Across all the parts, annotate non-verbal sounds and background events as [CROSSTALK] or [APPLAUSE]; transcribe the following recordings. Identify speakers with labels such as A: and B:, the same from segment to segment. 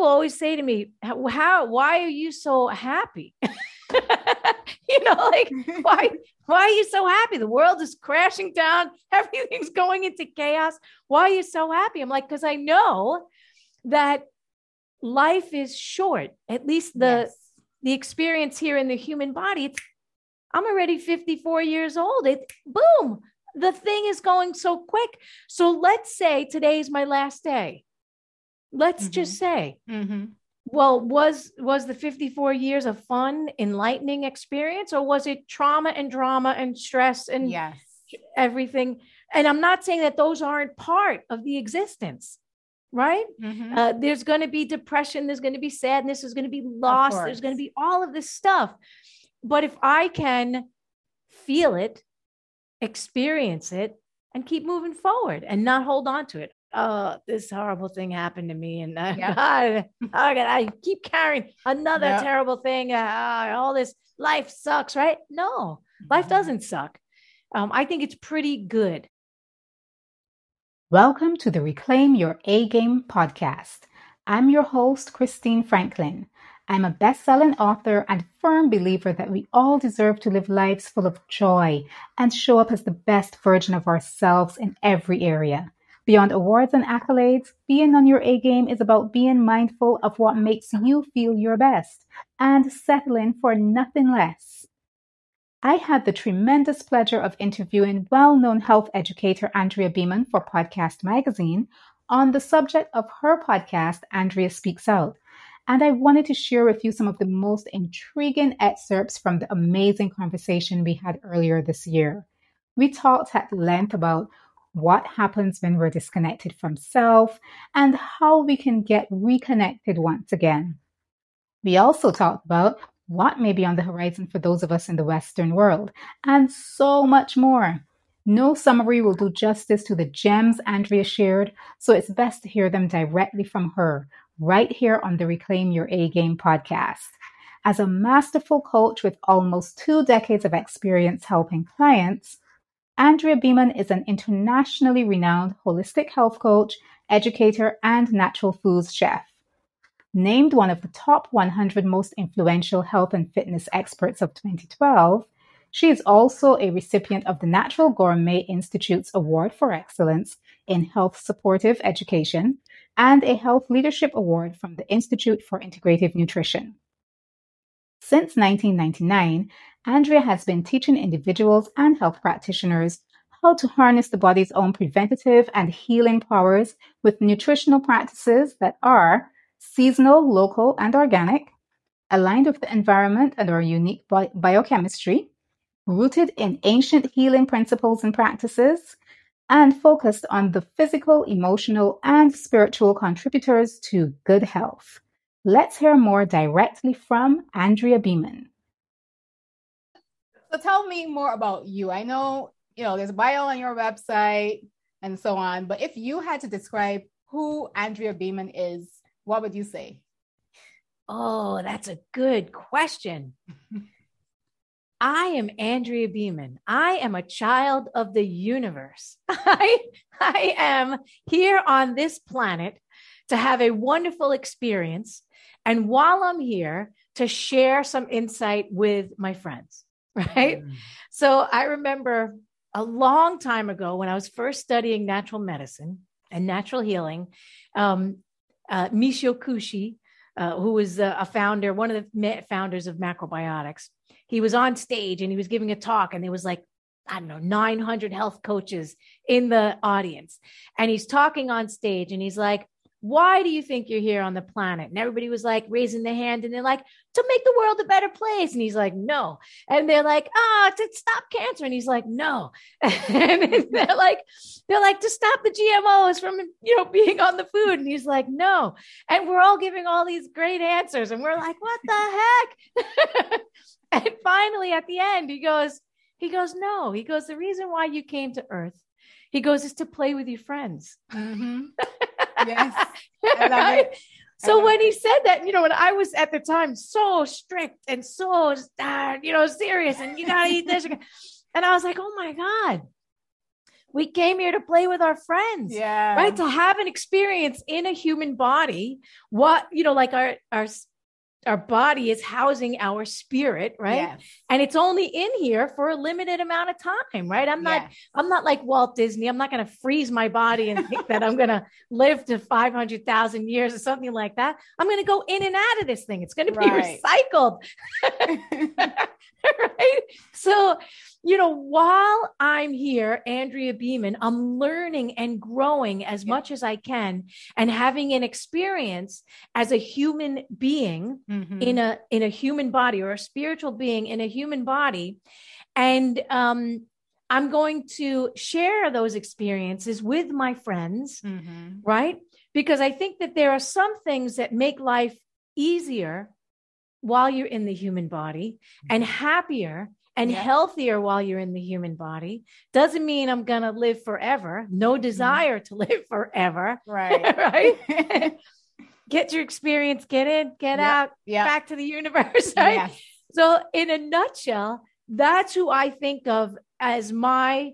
A: people always say to me, "How? Why are you so happy?" [LAUGHS] you know, like why? Why are you so happy? The world is crashing down. [LAUGHS] Everything's going into chaos. Why are you so happy? I'm like, because I know that life is short. At least the yes. the experience here in the human body. It's I'm already 54 years old. It boom, the thing is going so quick. So let's say today is my last day. Let's mm-hmm. just say. Mm-hmm. Well, was was the 54 years a fun, enlightening experience, or was it trauma and drama and stress and
B: yes.
A: everything? And I'm not saying that those aren't part of the existence, right? Mm-hmm. Uh, there's going to be depression, there's going to be sadness, there's going to be loss, there's going to be all of this stuff. But if I can feel it, experience it, and keep moving forward and not hold on to it. Oh, this horrible thing happened to me, and [LAUGHS] uh, yeah. God, oh God, I keep carrying another yeah. terrible thing. Uh, all this life sucks, right? No, life mm-hmm. doesn't suck. Um, I think it's pretty good.
C: Welcome to the Reclaim Your A Game podcast. I'm your host, Christine Franklin. I'm a best selling author and firm believer that we all deserve to live lives full of joy and show up as the best version of ourselves in every area. Beyond awards and accolades, being on your A game is about being mindful of what makes you feel your best and settling for nothing less. I had the tremendous pleasure of interviewing well known health educator Andrea Beaman for Podcast Magazine on the subject of her podcast, Andrea Speaks Out and I wanted to share with you some of the most intriguing excerpts from the amazing conversation we had earlier this year. We talked at length about what happens when we're disconnected from self and how we can get reconnected once again. We also talked about what may be on the horizon for those of us in the Western world, and so much more. No summary will do justice to the gems Andrea shared, so it's best to hear them directly from her right here on the Reclaim Your A Game podcast. As a masterful coach with almost two decades of experience helping clients, Andrea Beaman is an internationally renowned holistic health coach, educator, and natural foods chef. Named one of the top 100 most influential health and fitness experts of 2012, she is also a recipient of the Natural Gourmet Institute's Award for Excellence in Health Supportive Education and a Health Leadership Award from the Institute for Integrative Nutrition. Since 1999, Andrea has been teaching individuals and health practitioners how to harness the body's own preventative and healing powers with nutritional practices that are seasonal, local, and organic, aligned with the environment and our unique bi- biochemistry, rooted in ancient healing principles and practices, and focused on the physical, emotional, and spiritual contributors to good health. Let's hear more directly from Andrea Beaman.
B: So tell me more about you. I know, you know, there's a bio on your website and so on, but if you had to describe who Andrea Beaman is, what would you say?
A: Oh, that's a good question. [LAUGHS] I am Andrea Beaman. I am a child of the universe. [LAUGHS] I, I am here on this planet to have a wonderful experience. And while I'm here, to share some insight with my friends, [LAUGHS] right? Mm. So I remember a long time ago when I was first studying natural medicine and natural healing, um, uh, Michio Kushi, uh, who was a founder, one of the founders of macrobiotics, he was on stage and he was giving a talk and there was like I don't know, 900 health coaches in the audience. And he's talking on stage and he's like, Why do you think you're here on the planet? And everybody was like raising their hand and they're like, To make the world a better place. And he's like, No. And they're like, Ah, oh, to stop cancer. And he's like, No. [LAUGHS] and they're like, They're like, To stop the GMOs from, you know, being on the food. And he's like, No. And we're all giving all these great answers. And we're like, What the heck? [LAUGHS] And finally, at the end, he goes, he goes, no. He goes, the reason why you came to Earth, he goes, is to play with your friends. Mm-hmm. [LAUGHS] Yes. [LAUGHS] right? So when he said that, you know, when I was at the time so strict and so, uh, you know, serious, and you gotta eat this, and I was like, oh my god. we came here to play with our friends.
B: Yeah.
A: Right. To have an experience in a human body, what, you know, like our, our, our body is housing our spirit, right?
B: Yes.
A: And it's only in here for a limited amount of time, right? I'm not,
B: Yes.
A: I'm not like Walt Disney. I'm not going to freeze my body and think that I'm going to live to 500,000 years or something like that. I'm going to go in and out of this thing. It's going to be
B: Right.
A: recycled. [LAUGHS] [LAUGHS] right? So, you know, while I'm here, Andrea Beaman, I'm learning and growing as
B: Yeah.
A: much as I can and having an experience as a human being
B: Mhm.
A: in a in a human body or a spiritual being in a human body and um i'm going to share those experiences with my friends
B: Mhm.
A: right because i think that there are some things that make life easier while you're in the human body and happier and
B: Yeah.
A: healthier while you're in the human body doesn't mean i'm going to live forever no desire to [LAUGHS] live forever
B: Right. [LAUGHS]
A: right [LAUGHS] get your experience get in get
B: Yep.
A: out
B: yeah.
A: back to the universe right
B: Yes.
A: so in a nutshell that's who i think of as my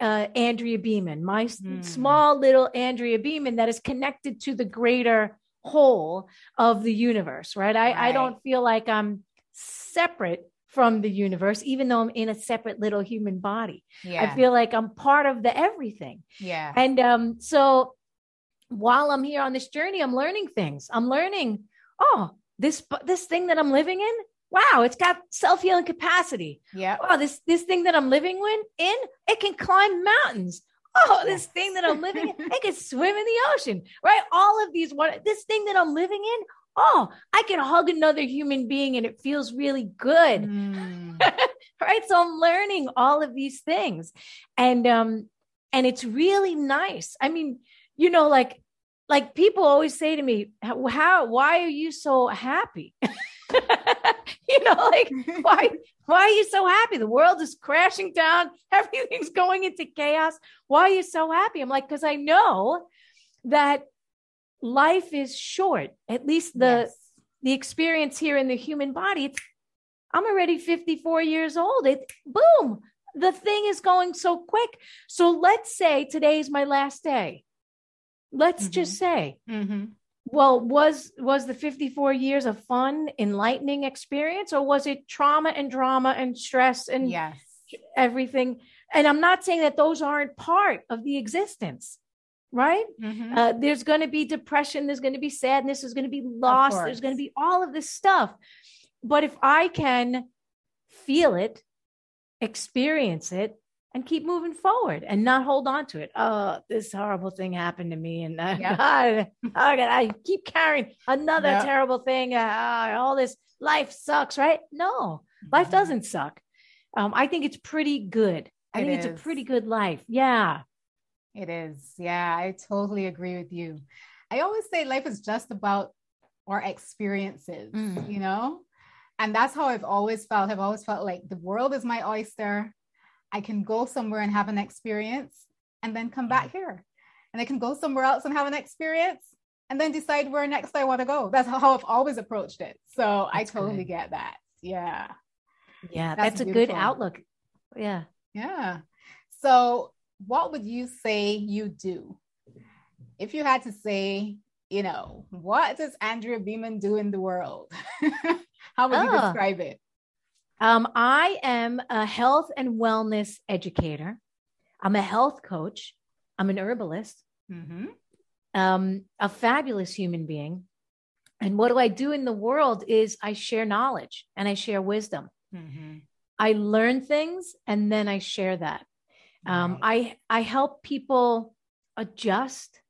A: uh, andrea beaman my
B: Hmm.
A: small little andrea beaman that is connected to the greater whole of the universe right i, I don't feel like i'm separate from the universe even though i'm in a separate little human body
B: Yeah.
A: i feel like i'm part of the everything
B: yeah.
A: and um, so while I'm here on this journey, I'm learning things. I'm learning, oh, this this thing that I'm living in, wow, it's got self-healing capacity.
B: yeah.
A: Oh, this this thing that I'm living in, in it can climb mountains. Oh, this thing that I'm living in, I [LAUGHS] can swim in the ocean, right? All of these, what this thing that I'm living in, oh, I can hug another human being and it feels really good. [LAUGHS]
B: Mm.
A: right? So i'm learning all of these things. And um and it's really nice. I mean you know like like people always say to me how why are you so happy [LAUGHS] [LAUGHS] you know like why [LAUGHS] why are you so happy? The world is crashing down. [LAUGHS] Everything's going into chaos. Why are you so happy? I'm like because i know that life is short. At least the
B: Yes.
A: the experience here in the human body it's i'm already 54 years old. It boom the thing is going so quick. So let's say today is my last day. Let's just say
B: Mhm.
A: Well was was the 54 years a fun enlightening experience or was it trauma and drama and stress and
B: Yes.
A: everything and i'm not saying that those aren't part of the existence right
B: Mhm.
A: uh, there's going to be depression there's going to be sadness there's going to be loss there's going to be all of this stuff but if i can feel it experience it and keep moving forward and not hold on to it oh this horrible thing happened to me and [LAUGHS] uh,
B: Yeah.
A: God, oh God, i keep carrying another
B: Yeah.
A: terrible thing uh, all this life sucks right no life
B: Mhm.
A: doesn't suck um, i think it's pretty good i
B: It
A: think it's a pretty good life yeah
B: It is. Yeah, I totally agree with you. I always say life is just about our experiences,
A: Mm.
B: you know? And that's how I've always felt. I've always felt like the world is my oyster. I can go somewhere and have an experience and then come back mm. here. And I can go somewhere else and have an experience and then decide where next I want to go. That's how I've always approached it. So I totally
A: good.
B: get that. Yeah.
A: yeah
B: That's
A: that's, a good outlook yeah
B: Yeah. So, what would you say you do? If you had to say, you know, what does Andrea Beaman do in the world? [LAUGHS] How would you
A: Oh.
B: describe it?
A: Um, I am a health and wellness educator. I'm a health coach. I'm an herbalist.
B: Mm-hmm.
A: Um, a fabulous human being. And what do I do in the world is I share knowledge and I share wisdom.
B: Mm-hmm.
A: I learn things and then I share that. Um, I I help people adjust,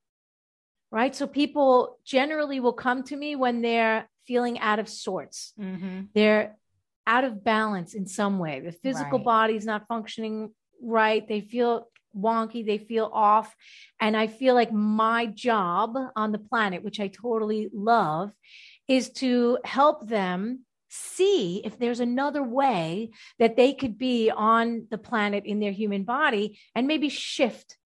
A: right? So people generally will come to me when they're feeling out of sorts.
B: mm-hmm.
A: they're out of balance in some way. The physical
B: Right.
A: body's not functioning right. They feel wonky, they feel off. And I feel like my job on the planet, which I totally love, is to help them see if there's another way that they could be on the planet in their human body and maybe shift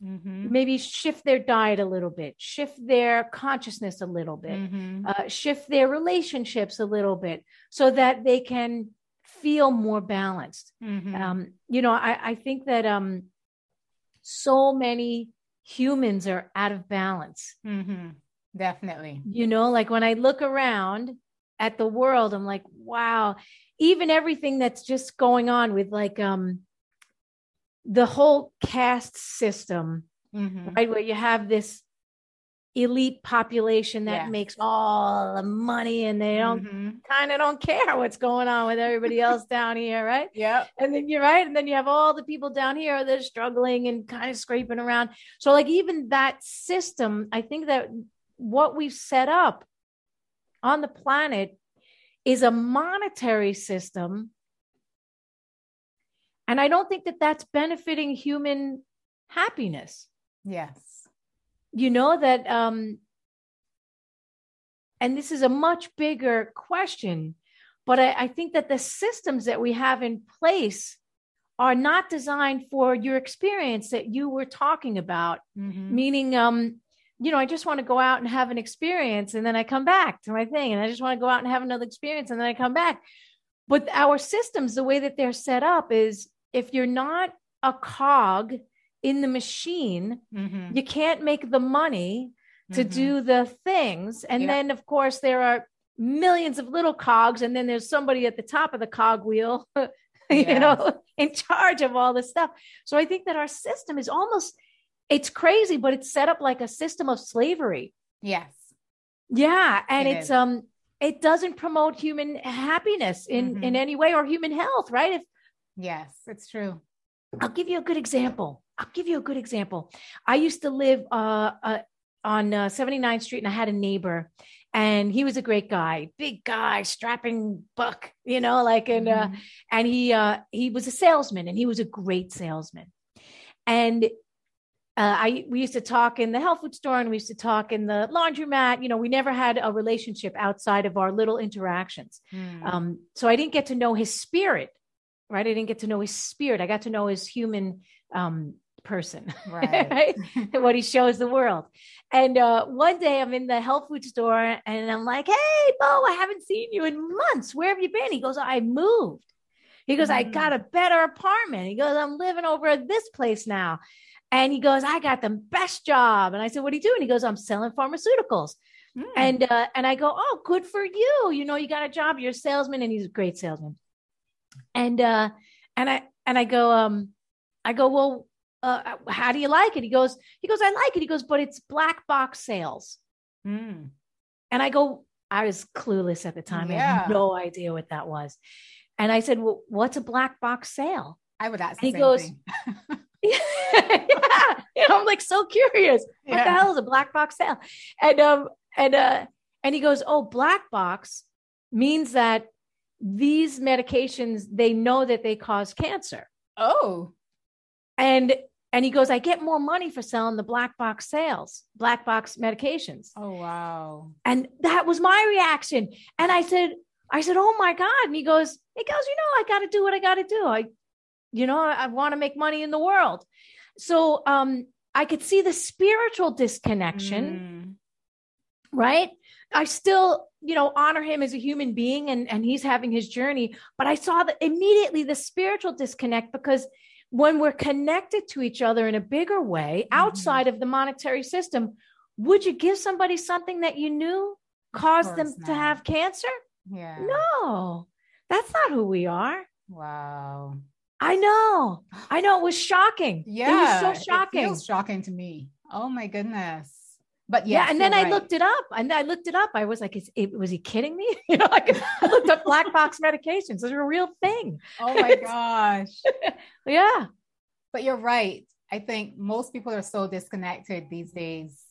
B: Mm-hmm.
A: maybe shift their diet a little bit shift their consciousness a little bit
B: Mm-hmm.
A: uh, shift their relationships a little bit so that they can feel more balanced.
B: Mm-hmm.
A: Um, you know, I, I think that um, so many humans are out of balance.
B: Mm-hmm. Definitely.
A: You know, like when I look around at the world, I'm like, wow, even everything that's just going on with like um the whole caste system,
B: Mhm.
A: right? Where you have this elite population that makes all the money and they don't
B: Mhm.
A: kind of don't care what's going on with everybody else [LAUGHS] down here, right?
B: Yeah.
A: And then you're right. And then you have all the people down here that are struggling and kind of scraping around. So, like, even that system, I think that what we've set up on the planet is a monetary system. And I don't think that that's benefiting human happiness
B: Yes.
A: you know that um and this is a much bigger question but I, I think that the systems that we have in place are not designed for your experience that you were talking about
B: Mhm.
A: meaning um you know i just want to go out and have an experience and then i come back to my thing and i just want to go out and have another experience and then i come back but our systems the way that they're set up is if you're not a cog in the machine
B: Mhm.
A: you can't make the money to
B: Mhm.
A: do the things and
B: Yeah.
A: then of course there are millions of little cogs and then there's somebody at the top of the cog wheel [LAUGHS] you
B: Yeah.
A: know [LAUGHS] in charge of all this stuff so i think that our system is almost it's crazy but it's set up like a system of slavery
B: Yes.
A: yeah and
B: It
A: it's
B: is.
A: um it doesn't promote human happiness in
B: Mhm.
A: in any way or human health right if
B: Yes. It's true.
A: I'll give you a good example. I'll give you a good example. I used to live uh, uh, on uh, 79th Street, and I had a neighbor, and he was a great guy, big guy, strapping buck, you know, like and uh,
B: Mhm.
A: and he uh, he was a salesman, and he was a great salesman. And uh, I we used to talk in the health food store, and we used to talk in the laundromat. You know, we never had a relationship outside of our little interactions.
B: Mm.
A: Um, so I didn't get to know his spirit, right? I didn't get to know his spirit. I got to know his human um, person, [LAUGHS]
B: Right.
A: right? what he shows the world. And uh, one day I'm in the health food store and I'm like, hey, Bo, I haven't seen you in months. Where have you been? He goes, I moved. He goes, I
B: Mm.
A: got a better apartment. He goes, I'm living over at this place now. And he goes, I got the best job. And I said, What are you doing? He goes, I'm selling pharmaceuticals.
B: Mm.
A: And uh, and I go, oh, good for you. You know, you got a job. You're a salesman, and he's a great salesman. And uh, and I and I go, um, I go, well, uh, how do you like it? He goes, he goes, I like it. He goes, but it's black box sales.
B: Mm.
A: And I go, I was clueless at the time. I had no idea what that was. And I said, well, what's a black box sale?
B: I would ask
A: He goes,
B: thing. [LAUGHS] [LAUGHS]
A: yeah, you [LAUGHS] know, I'm like so curious. What the hell is a black box sale? And um and uh and he goes, Oh, black box means that these medications they know that they cause cancer.
B: Oh.
A: And and he goes, I get more money for selling the black box sales, black box medications.
B: Oh wow.
A: And that was my reaction. And I said, I said, Oh my God. And he goes, he goes, you know, I gotta do what I gotta do. I, you know, I, I want to make money in the world. So um I could see the spiritual disconnection
B: Mm.
A: right i still you know honor him as a human being and and he's having his journey but i saw that immediately the spiritual disconnect because when we're connected to each other in a bigger way
B: Mhm.
A: outside of the monetary system would you give somebody something that you knew caused them
B: course
A: to have cancer
B: Yeah.
A: no that's not who we are
B: Wow.
A: i know i know it was shocking
B: Yeah.
A: it was so shocking it
B: feels shocking to me. Oh my goodness. But
A: yeah,
B: yes,
A: and then
B: you're
A: I looked it up, and I looked it up. I was like, "Is it was he kidding me?" [LAUGHS] You know, like I looked up black box [LAUGHS] medications; those are a real thing.
B: Oh [LAUGHS] my gosh.
A: Yeah,
B: But you're right. I think most people are so disconnected these days.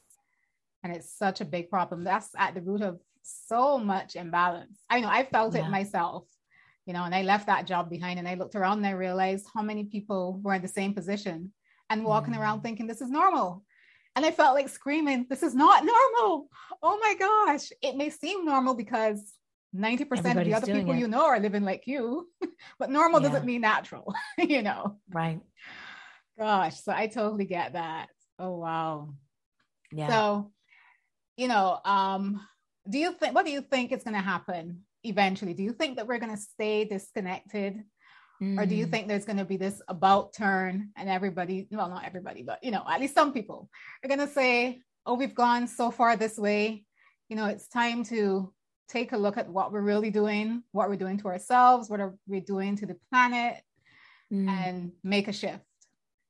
B: And it's such a big problem. That's at the root of so much imbalance. I know I felt
A: Yeah.
B: it myself, you know, and I left that job behind and I looked around and I realized how many people were in the same position and walking
A: Yeah.
B: around mm. thinking this is normal. And I felt like screaming, this is not normal. Oh my gosh. It may seem normal because 90% of the other people
A: it.
B: you know are living like you, [LAUGHS] but normal
A: Yeah.
B: doesn't mean natural, [LAUGHS] you know.
A: right.
B: Gosh, so I totally get that. Oh wow.
A: Yeah.
B: So, you know, um, do you think what do you think is going to happen eventually? Do you think that we're going to stay disconnected, Or do you
A: Mm.
B: think there's going to be this about turn and everybody, well, not everybody, but you know, at least some people are going to say, oh, we've gone so far this way. You know, it's time to take a look at what we're really doing, what we're doing to ourselves, what are we doing to the planet,
A: Mm.
B: and make a shift.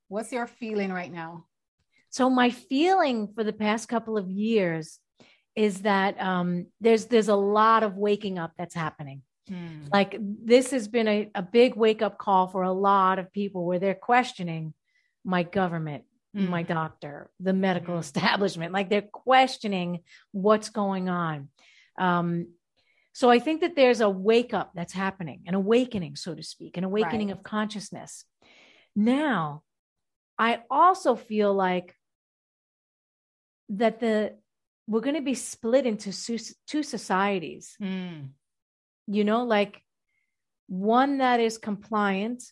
B: What's your feeling right now?
A: So my feeling for the past couple of years is that um, there's there's a lot of waking up that's happening. Like this has been a, a big wake up call for a lot of people where they're questioning my government, my
B: Mhm.
A: doctor, the medical
B: Mhm.
A: establishment. Like they're questioning what's going on. Um, so I think that there's a wake up that's happening, an awakening, so to speak, an awakening
B: Right.
A: of consciousness. Now, I also feel like that the we're going to be split into two societies
B: Mm.
A: You know like one that is compliant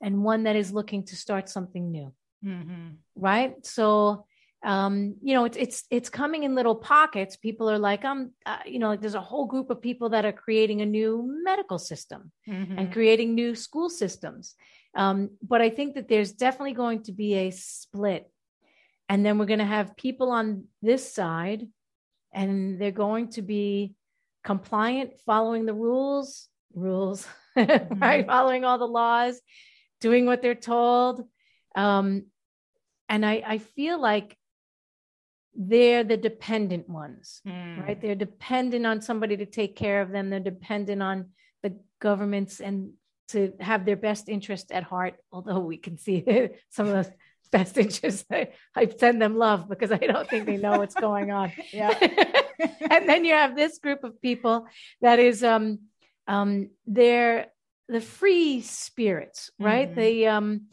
A: and one that is looking to start something new
B: Mhm.
A: right so um you know it's it's it's coming in little pockets people are like i'm uh, you know like there's a whole group of people that are creating a new medical system and
B: Mhm.
A: creating new school systems um but i think that there's definitely going to be a split and then we're going to have people on this side and they're going to be compliant following the rules rules [LAUGHS] right? Following all the laws doing what they're told. Um and i i feel like they're the dependent ones
B: Mm.
A: right? They're dependent on somebody to take care of them. They're dependent on the governments and to have their best interest at heart although we can see [LAUGHS] some of those best [LAUGHS] interests. I, I send them love because i don't think they know what's going on.
B: Yeah. [LAUGHS]
A: and then you have this group of people that is um um they're the free spirits right
B: Mhm.
A: they um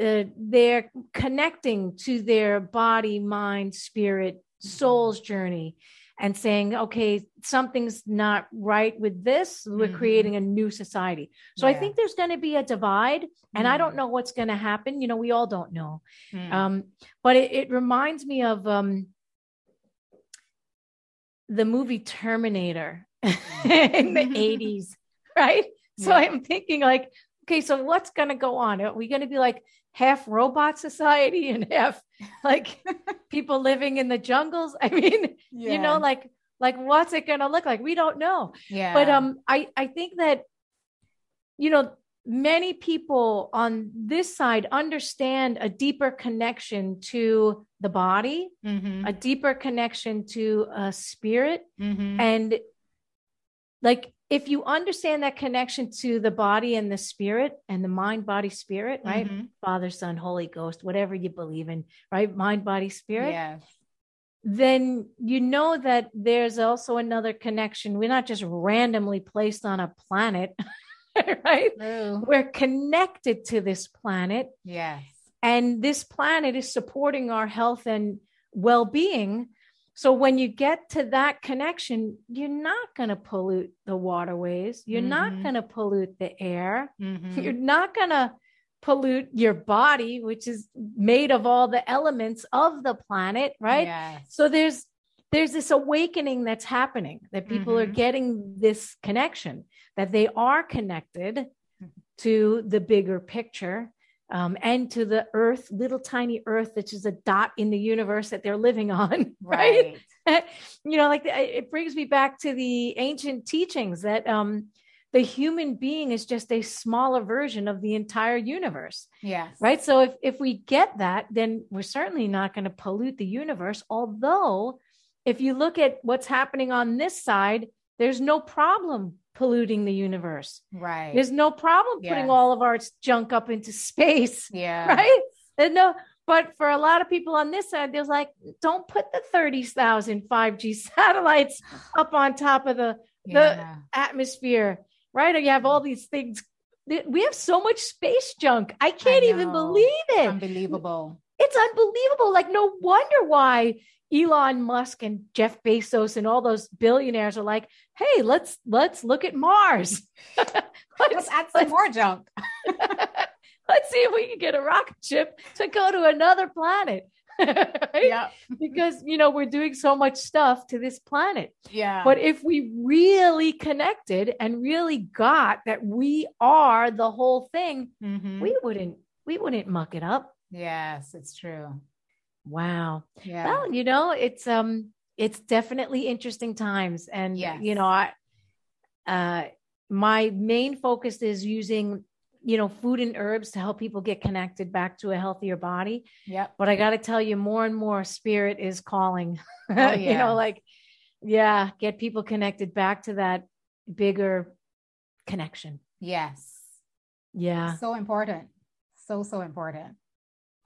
A: uh, they're connecting to their body mind spirit soul's journey and saying okay something's not right with this we're
B: Mhm.
A: creating a new society so i think there's going to be a divide and i don't
B: Mm.
A: know what's going to happen you know we all don't know
B: Mm.
A: um, but it, it reminds me of um, the movie Terminator in the 80s, right? So
B: Yeah.
A: I'm thinking, like, okay, so what's going to go on? Are we going to be like half robot society and half like [LAUGHS] people living in the jungles? I mean, you know, like, like what's it going to look like? We don't know
B: yeah.
A: but um i i think that you know many people on this side understand a deeper connection to the body
B: Mhm.
A: a deeper connection to a spirit
B: Mhm.
A: and like if you understand that connection to the body and the spirit and the mind body spirit right
B: Mhm.
A: father son holy ghost whatever you believe in right mind body spirit
B: Yes.
A: then you know that there's also another connection. We're not just randomly placed on a planet, [LAUGHS] [LAUGHS] right?
B: True.
A: We're connected to this planet,
B: Yes.
A: and this planet is supporting our health and well being. So when you get to that connection, you're not going to pollute the waterways, you're not
B: Mhm.
A: going to pollute the air,
B: Mhm.
A: you're not going to pollute your body, which is made of all the elements of the planet, right?
B: Yes.
A: so there's there's this awakening that's happening that people are
B: Mhm.
A: getting this connection that they are connected to the bigger picture um, and to the earth little tiny earth which is a dot in the universe that they're living on [LAUGHS] right,
B: Right. [LAUGHS]
A: you know like the- it brings me back to the ancient teachings that um, the human being is just a smaller version of the entire universe
B: Yes.
A: right so if if we get that then we're certainly not going to pollute the universe although if you look at what's happening on this side there's no problem polluting the universe
B: Right.
A: there's no problem putting
B: Yes.
A: all of our junk up into space [LAUGHS]
B: yeah.
A: right there's no but for a lot of people on this side there's like don't put the 30,000 5G satellites up on top of the
B: Yeah.
A: atmosphere right or you have all these things we have so much space junk i can't even believe it
B: Unbelievable.
A: It's unbelievable. Like, no wonder why Elon Musk and Jeff Bezos and all those billionaires are like, hey, let's let's look at Mars. [LAUGHS]
B: Let's
A: let's,
B: add some more junk. [LAUGHS]
A: let's see if we can get a rocket ship to go to another planet. [LAUGHS] right?
B: Yeah.
A: because you know we're doing so much stuff to this planet
B: Yeah.
A: but if we really connected and really got that we are the whole thing
B: Mhm.
A: we wouldn't we wouldn't muck it up
B: yes, it's true.
A: wow
B: Yeah.
A: well you know it's um it's definitely interesting times and
B: Yes.
A: you know i uh my main focus is using you know food and herbs to help people get connected back to a healthier body
B: yeah
A: but i got to tell you more and more spirit is calling [LAUGHS]
B: Oh,
A: you know like yeah get people connected back to that bigger connection
B: Yes.
A: yeah
B: So important. So, so important.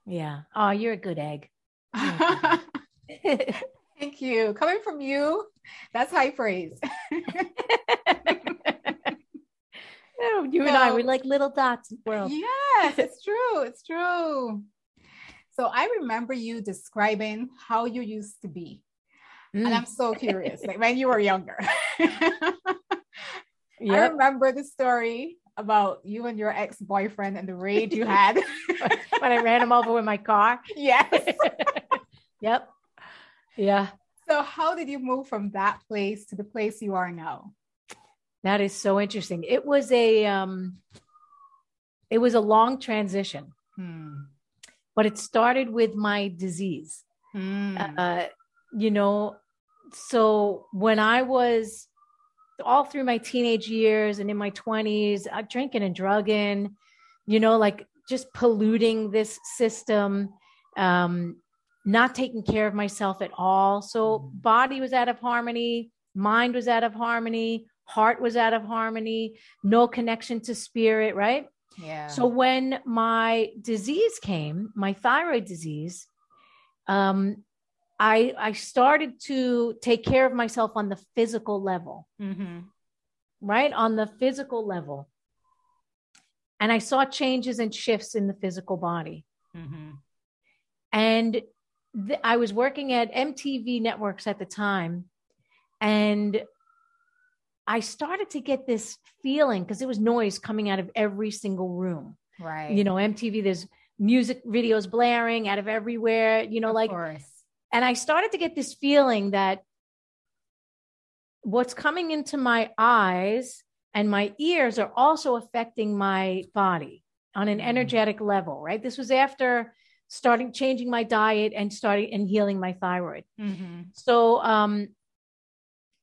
A: Yeah oh you're a good egg [LAUGHS]
B: Thank you. Coming from you, that's high praise. [LAUGHS]
A: Oh, you and I, we're like little dots in the world.
B: Yes, [LAUGHS] it's true. It's true. So I remember you describing how you used to be. And
A: Mm,
B: I'm so curious, like when you were younger. I remember the story about you and your ex-boyfriend and the rage you [LAUGHS] had.
A: when I ran him over with my car.
B: yes. [LAUGHS]
A: yep. Yeah.
B: So how did you move from that place to the place you are now?
A: That is so interesting. It was a um it was a long transition,
B: Hmm.
A: but it started with my disease.
B: Hmm.
A: Uh you know, so when I was all through my teenage years and in my 20s, uh, drinking and drugging, you know, like just polluting this system, um, not taking care of myself at all. So,
B: Mhm.
A: body was out of harmony, mind was out of harmony, heart was out of harmony, no connection to spirit, right?
B: yeah.
A: So when my disease came, my thyroid disease, um, I I started to take care of myself on the physical level,
B: Mhm.
A: right? On the physical level. And I saw changes and shifts in the physical body.
B: Mhm.
A: And th- I was working at MTV Networks at the time. And I started to get this feeling because it was noise coming out of every single room.
B: Right.
A: you know mtv there's music videos blaring out of everywhere you know
B: Of
A: like
B: course.
A: And i started to get this feeling that what's coming into my eyes and my ears are also affecting my body on an
B: Mhm.
A: energetic level right this was after starting changing my diet and starting and healing my thyroid
B: Mhm.
A: so um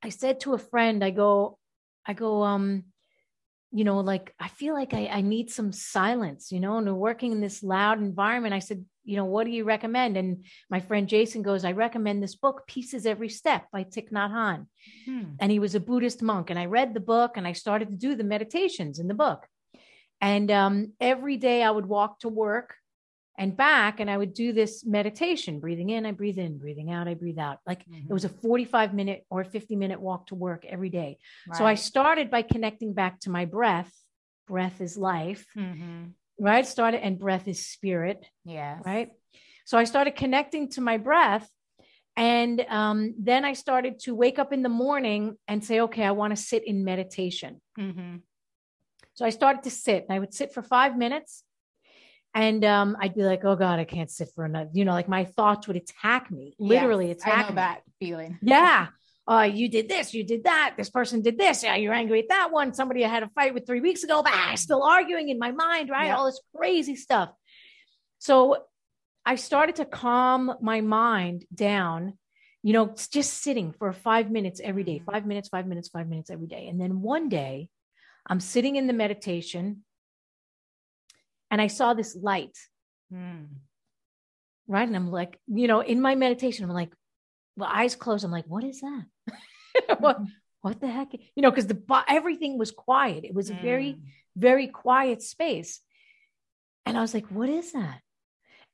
A: i said to a friend i go i go um you know like i feel like i, I need some silence you know and we're working in this loud environment. I said you know what do you recommend? And my friend jason goes i recommend this book peace is every step by Thich Nhat Hanh.
B: Hmm.
A: and he was a buddhist monk and i read the book and i started to do the meditations in the book. And um, every day i would walk to work and back and i would do this meditation breathing in i breathe in breathing out i breathe out like it was a 45 minute or 50 minute walk to work every day so I started by connecting back to my breath. Breath is life,
B: Mhm.
A: right? Started and breath is spirit,
B: Yes.
A: right? So I started connecting to my breath. And um, then I started to wake up in the morning and say, okay, I want to sit in meditation.
B: Mhm.
A: So I started to sit and I would sit for five minutes. And um, I'd be like, oh God, I can't sit for another, you know, like my thoughts would attack me, literally
B: Yes,
A: attack
B: I know
A: me.
B: that feeling.
A: Yeah. Uh, you did this, you did that. This person did this. Yeah, you're angry at that one. Somebody I had a fight with three weeks ago, but I'm still arguing in my mind, right? All this crazy stuff. So I started to calm my mind down, you know, just sitting for five minutes every day,
B: Mhm.
A: five minutes, five minutes, five minutes every day. And then one day I'm sitting in the meditation and I saw this light
B: Hmm.
A: right? And I'm like, you know, in my meditation, I'm like, well, eyes closed. I'm like, what is that? [LAUGHS] what, what the heck? You know, because the everything was quiet. It was a very,
B: Mm.
A: very quiet space. And I was like, what is that?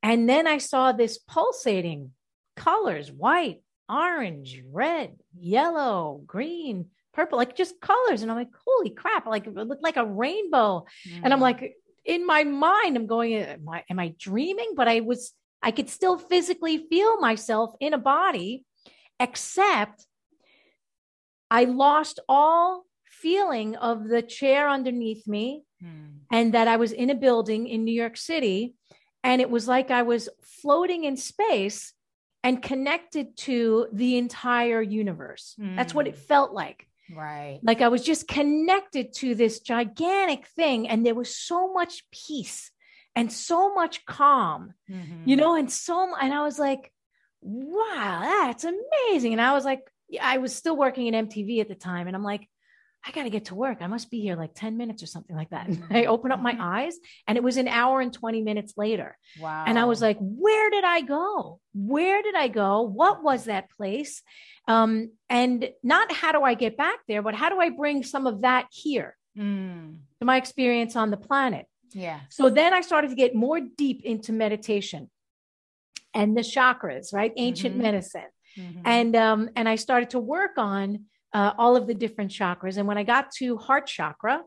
A: And then I saw this pulsating colors, white, orange, red, yellow, green, purple, like just colors. And I'm like, holy crap, like it looked like a rainbow. And I'm
B: Mm.
A: like, in my mind, I'm going, am I, am I dreaming? But I was, I could still physically feel myself in a body, except I lost all feeling of the chair underneath me
B: Hmm.
A: and that I was in a building in New York City. and it was like I was floating in space and connected to the entire universe. That's what it
B: Mm.
A: felt like.
B: Right.
A: Like I was just connected to this gigantic thing, and there was so much peace and so much calm,
B: Mhm.
A: you know, and so, and I was like, wow, that's amazing. And I was like, I was still working in MTV at the time, and I'm like, I got to get to work. I must be here like 10 minutes or something like that. And I open up my eyes, and it was an hour and 20 minutes later.
B: Wow.
A: And I was like, where did I go? Where did I go? What was that place? Um, and not how do I get back there, but how do I bring some of that here
B: Mm.
A: to my experience on the planet?
B: yeah.
A: So then I started to get more deep into meditation and the chakras, right? Ancient
B: Mhm.
A: medicine.
B: Mhm.
A: And um, and I started to work on uh, all of the different chakras. And when I got to heart chakra,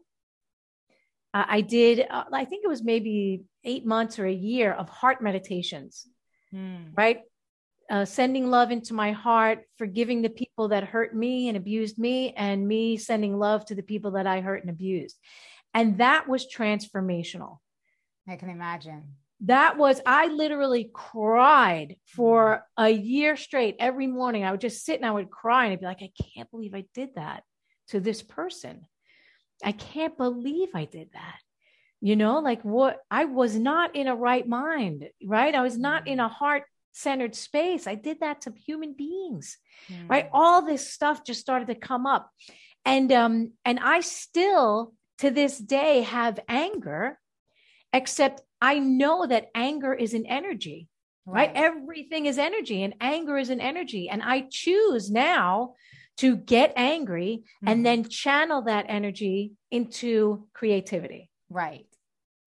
A: uh, I did, uh, I think it was maybe eight months or a year of heart meditations
B: Mm.
A: right? Uh, sending love into my heart, forgiving the people that hurt me and abused me, and me sending love to the people that I hurt and abused. And that was transformational.
B: I can imagine.
A: That was, I literally cried for a year straight. Every morning, I would just sit and I would cry and I'd be like, I can't believe I did that to this person. I can't believe I did that. You know, like what I was not in a right mind, right? I was not in a heart centered space. I did that to human beings, right?
B: Mm.
A: All this stuff just started to come up. And um and I still to this day have anger except I know that anger is an energy right? Everything is energy and anger is an energy. And I choose now to get angry
B: Mhm.
A: and then channel that energy into creativity.
B: right.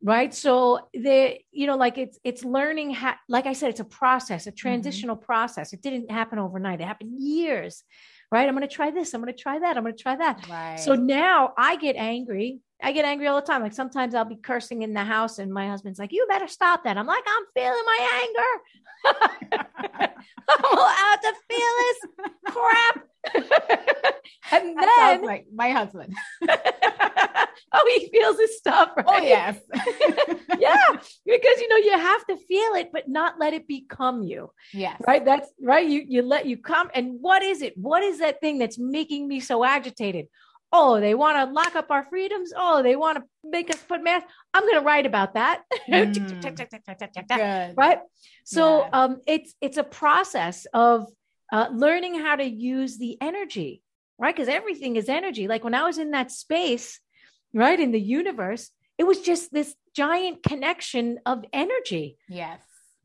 A: Right. So the, you know, like it's it's learning how like I said, it's a process, a mm-hmm. transitional process. It didn't happen overnight. It happened years. Right. I'm gonna try this. I'm gonna try that. I'm gonna try that.
B: Right.
A: So now I get angry. I get angry all the time. Like sometimes I'll be cursing in the house, and my husband's like, "You better stop that." I'm like, "I'm feeling my anger. [LAUGHS] I'm allowed to feel this crap." [LAUGHS] and
B: that
A: then,
B: like my husband. [LAUGHS]
A: oh, he feels his stuff. Oh, right?
B: Oh yes.
A: yeah, because you know you have to feel it, but not let it become you
B: yes.
A: right that's right you you let you come and what is it what is that thing that's making me so agitated oh they want to lock up our freedoms oh they want to make us put masks i'm going to write about that
B: Mm.
A: Right so
B: Yes.
A: um it's it's a process of uh, learning how to use the energy right because everything is energy like when i was in that space right in the universe it was just this giant connection of energy
B: Yes.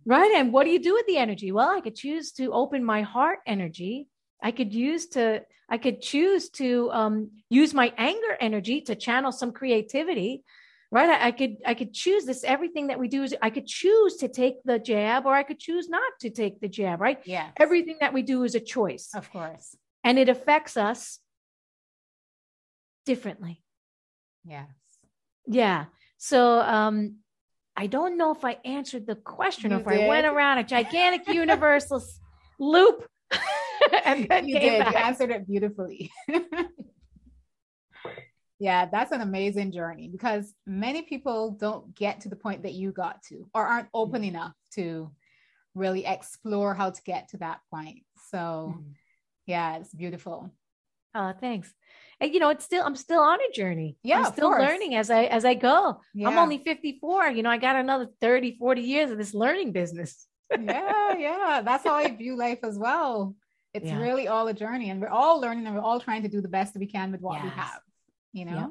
A: Right. And what do you do with the energy? Well, I could choose to open my heart energy. I could use to, I could choose to um, use my anger energy to channel some creativity. Right. I, I could, I could choose this. Everything that we do is I could choose to take the jab or I could choose not to take the jab. Right.
B: Yeah.
A: Everything that we do is a choice
B: Of course.
A: and it affects us differently.
B: Yes.
A: Yeah. So um I don't know if I answered the question or
B: You
A: if I went around a gigantic universal loop [LAUGHS] [LAUGHS] and then
B: you did.
A: back.
B: You answered it beautifully. [LAUGHS] yeah, that's an amazing journey because many people don't get to the point that you got to or aren't open enough to really explore how to get to that point. So,
A: Mhm.
B: yeah, it's beautiful.
A: Oh, thanks. And you know, it's still I'm still on a journey.
B: Yeah,
A: I'm still learning as I as I go. I'm only 54. You know, I got another 30, 40 years of this learning business. [LAUGHS]
B: yeah, yeah. That's how I view life as well. It's
A: Yeah.
B: really all a journey, and we're all learning and we're all trying to do the best that we can with what we have, you know?
A: Yeah.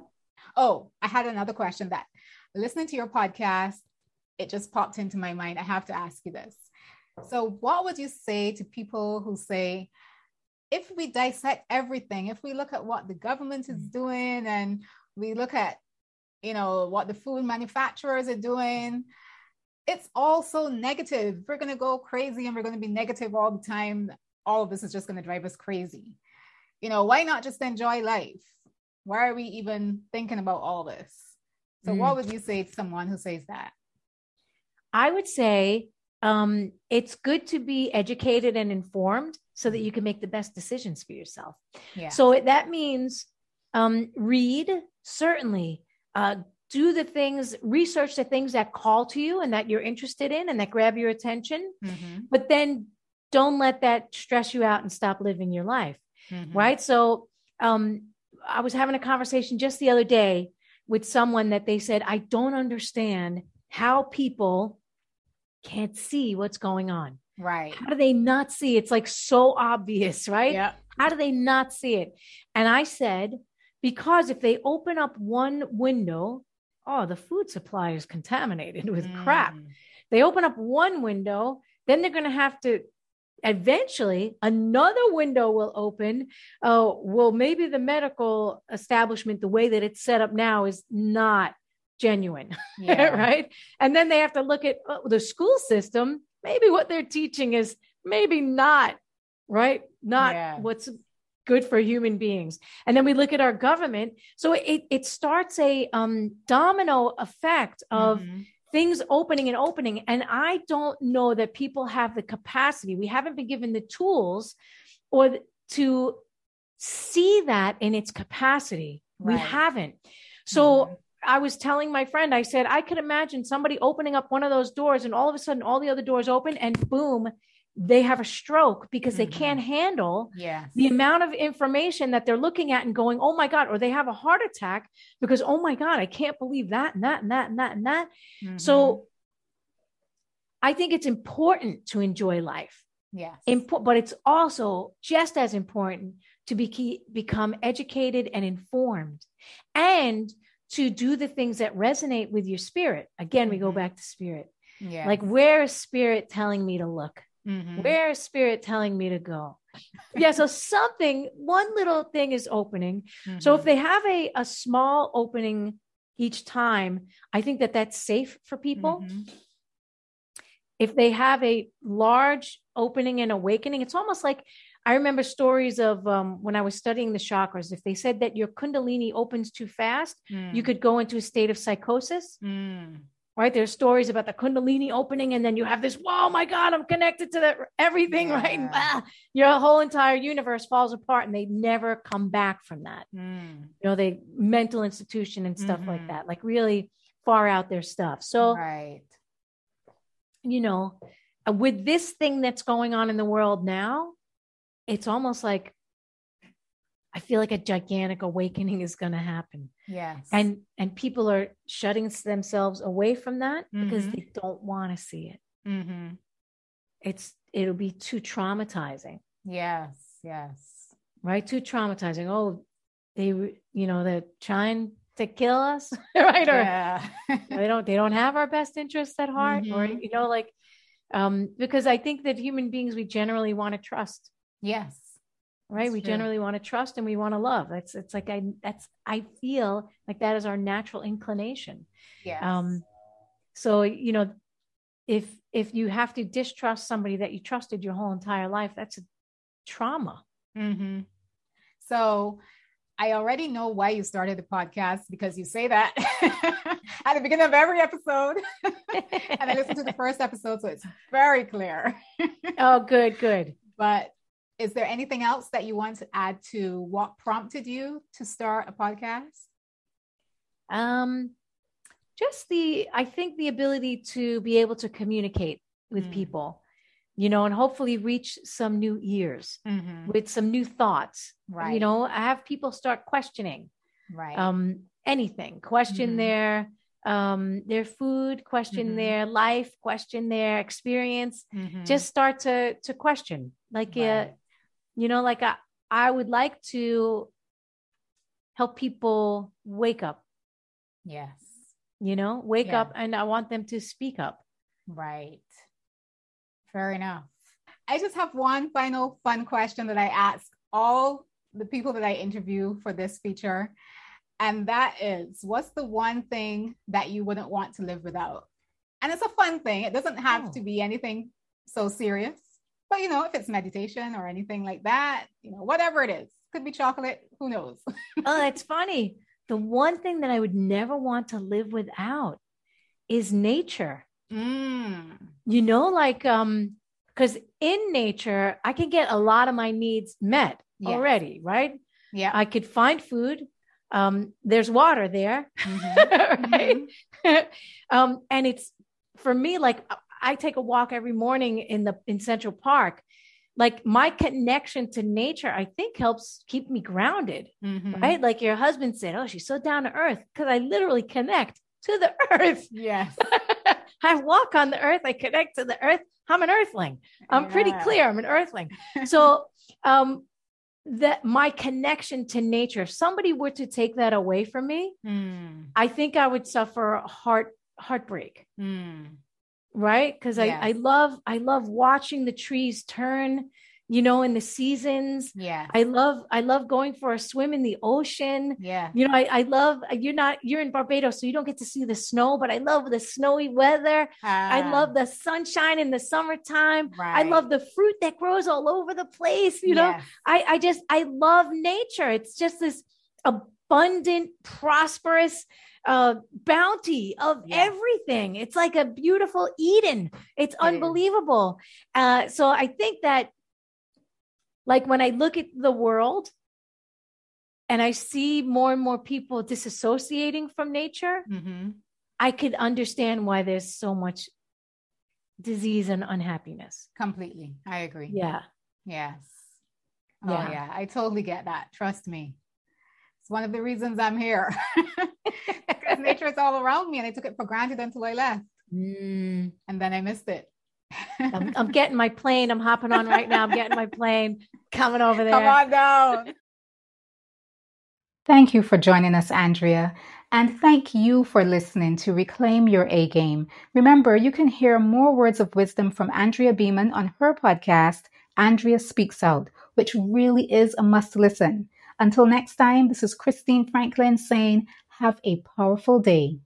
B: Oh, I had another question that listening to your podcast, it just popped into my mind. I have to ask you this. So, what would you say to people who say, if we dissect everything, if we look at what the government is
A: Mm.
B: doing and we look at, you know, what the food manufacturers are doing, it's all so negative. We're going to go crazy and we're going to be negative all the time. All of this is just going to drive us crazy. You know, why not just enjoy life? Why are we even thinking about all this? So,
A: Mm.
B: what would you say to someone who says that?
A: I would say um, it's good to be educated and informed so that you can make the best decisions for yourself.
B: Yeah.
A: So it- that means um, read, certainly, uh, do the things, research the things that call to you and that you're interested in and that grab your attention.
B: Mhm.
A: But then don't let that stress you out and stop living your life.
B: Mhm.
A: Right. So um, I was having a conversation just the other day with someone that they said, I don't understand how people can't see what's going on.
B: Right.
A: How do they not see? It's like so obvious, [LAUGHS] right?
B: Yeah.
A: How do they not see it? And I said, because if they open up one window, oh, the food supply is contaminated with crap.
B: Mm.
A: They open up one window, then they're going to have to eventually another window will open. Oh, well, maybe the medical establishment, the way that it's set up now, is not genuine. [LAUGHS]
B: Yeah.
A: right? And then they have to look at oh, the school system. Maybe what they're teaching is maybe not right, not
B: Yeah.
A: what's good for human beings. And then we look at our government. So it it starts a um, domino effect of
B: Mhm.
A: Things opening and opening. And I don't know that people have the capacity. We haven't been given the tools or to see that in its capacity. We haven't. So
B: Mhm.
A: I was telling my friend, I said, I could imagine somebody opening up one of those doors and all of a sudden all the other doors open and boom, they have a stroke because they
B: Mhm.
A: can't handle
B: Yes.
A: the amount of information that they're looking at and going, oh my God, or they have a heart attack because, oh my God, I can't believe that and that and that and that and that.
B: Mhm.
A: So I think it's important to enjoy life,
B: yes.
A: Impo- but it's also just as important to be become educated and informed and to do the things that resonate with your spirit. Again, we go
B: Mhm.
A: back to spirit.
B: yeah.
A: Like, where is spirit telling me to look?
B: Mhm.
A: Where is spirit telling me to go? yeah, so something, one little thing is opening. So if
B: Mhm.
A: they have a, a small opening each time, I think that that's safe for people.
B: Mhm.
A: If they have a large opening and awakening, it's almost like I remember stories of um, when I was studying the chakras. If they said that your Kundalini opens too fast, you
B: Mm.
A: could go into a state of psychosis.
B: Mm.
A: Right? There's stories about the Kundalini opening, and then you have this, whoa, my God, I'm connected to the, everything, [LAUGHS] right? And, ah, your whole entire universe falls apart, and they never come back from that.
B: Mm.
A: You know, they mental institution and stuff like
B: Mhm.
A: that, like really far out their stuff. So,
B: right.
A: you know, uh, with this thing that's going on in the world now, it's almost like I feel like a gigantic awakening is going to happen.
B: Yes.
A: And and people are shutting themselves away from that because
B: Mhm.
A: they don't want to see it.
B: Mm-hmm.
A: It's it'll be too traumatizing,
B: yes. Yes.
A: right? Too traumatizing. Oh, they you know, they're trying to kill us, [LAUGHS] right? Or they don't they don't have our best interests at heart or
B: Mhm.
A: you know like um because i think that human beings we generally want to trust
B: yes.
A: Right
B: That's
A: we
B: true.
A: generally want to trust and we want to love that's it's like i that's i feel like that is our natural inclination
B: yeah
A: um so you know if if you have to distrust somebody that you trusted your whole entire life that's a trauma
B: mm-hmm. So I already know why you started the podcast because you say that [LAUGHS] at the beginning of every episode. [LAUGHS] and I listened to the first episode, so it's very clear.
A: oh good good [LAUGHS]
B: but is there anything else that you want to add to what prompted you to start a podcast?
A: um just the i think the ability to be able to communicate with
B: Mm.
A: people you know and hopefully reach some new ears
B: Mm-hmm.
A: with some new thoughts
B: Right.
A: you know have people start questioning
B: Right.
A: um anything question
B: Mhm.
A: their um their food question
B: Mhm.
A: their life question their experience
B: Mhm.
A: just start to to question like uh,
B: Right.
A: You know like I, I would like to help people wake up
B: yes.
A: you know wake
B: Yeah.
A: up and i want them to speak up
B: Right. Fair enough. I just have one final fun question that I ask all the people that I interview for this feature. And that is what's the one thing that you wouldn't want to live without? And it's a fun thing. It doesn't have
A: Oh.
B: to be anything so serious. But you know, if it's meditation or anything like that, you know, whatever it is, could be chocolate, who knows? [LAUGHS]
A: oh it's funny the one thing that i would never want to live without is nature
B: Mm.
A: you know like um because in nature i can get a lot of my needs met
B: Yes.
A: already right
B: Yeah.
A: i could find food um, there's water there,
B: Mhm. [LAUGHS]
A: right? [LAUGHS] um, and it's for me like I take a walk every morning in the in Central Park. Like my connection to nature, I think helps keep me grounded,
B: Mhm.
A: right? Like your husband said, "Oh, she's so down to earth," because I literally connect to the [LAUGHS] earth.
B: Yes. [LAUGHS]
A: I walk on the earth. I connect to the earth. I'm an earthling. I'm pretty clear. I'm an earthling. [LAUGHS] So, um, that my connection to nature, if somebody were to take that away from me,
B: Mm,
A: I think I would suffer heart heartbreak,
B: mm.
A: Right? Because I, I love I love watching the trees turn, you know, in the seasons.
B: Yeah.
A: I love I love going for a swim in the ocean.
B: Yeah.
A: You know, I, I love you're not you're in Barbados, so you don't get to see the snow, but I love the snowy weather. I
B: Ah,
A: love the sunshine in the summertime. I love the fruit that grows all over the place. You know,
B: Yes.
A: I, I just, I love nature. It's just this abundant, prosperous uh, bounty of
B: Yes.
A: everything. It's like a beautiful Eden. It's
B: is.
A: unbelievable. Uh, so I think that, like, when I look at the world and I see more and more people disassociating from nature,
B: Mhm.
A: I could understand why there's so much disease and unhappiness.
B: Completely. I agree.
A: Yeah.
B: Yes. Oh,
A: Yeah.
B: yeah. I totally get that. Trust me. It's one of the reasons I'm here. [LAUGHS] because nature is all around me and I took it for granted until I left.
A: Mm.
B: And then I missed it.
A: I'm, I'm getting my plane. I'm hopping on right now. I'm getting my plane coming over there.
B: Come on down.
C: Thank you for joining us, Andrea. And thank you for listening to Reclaim Your A Game. Remember, you can hear more words of wisdom from Andrea Beaman on her podcast, Andrea Speaks Out, which really is a must listen. Until next time, this is Christine Franklin saying, have a powerful day.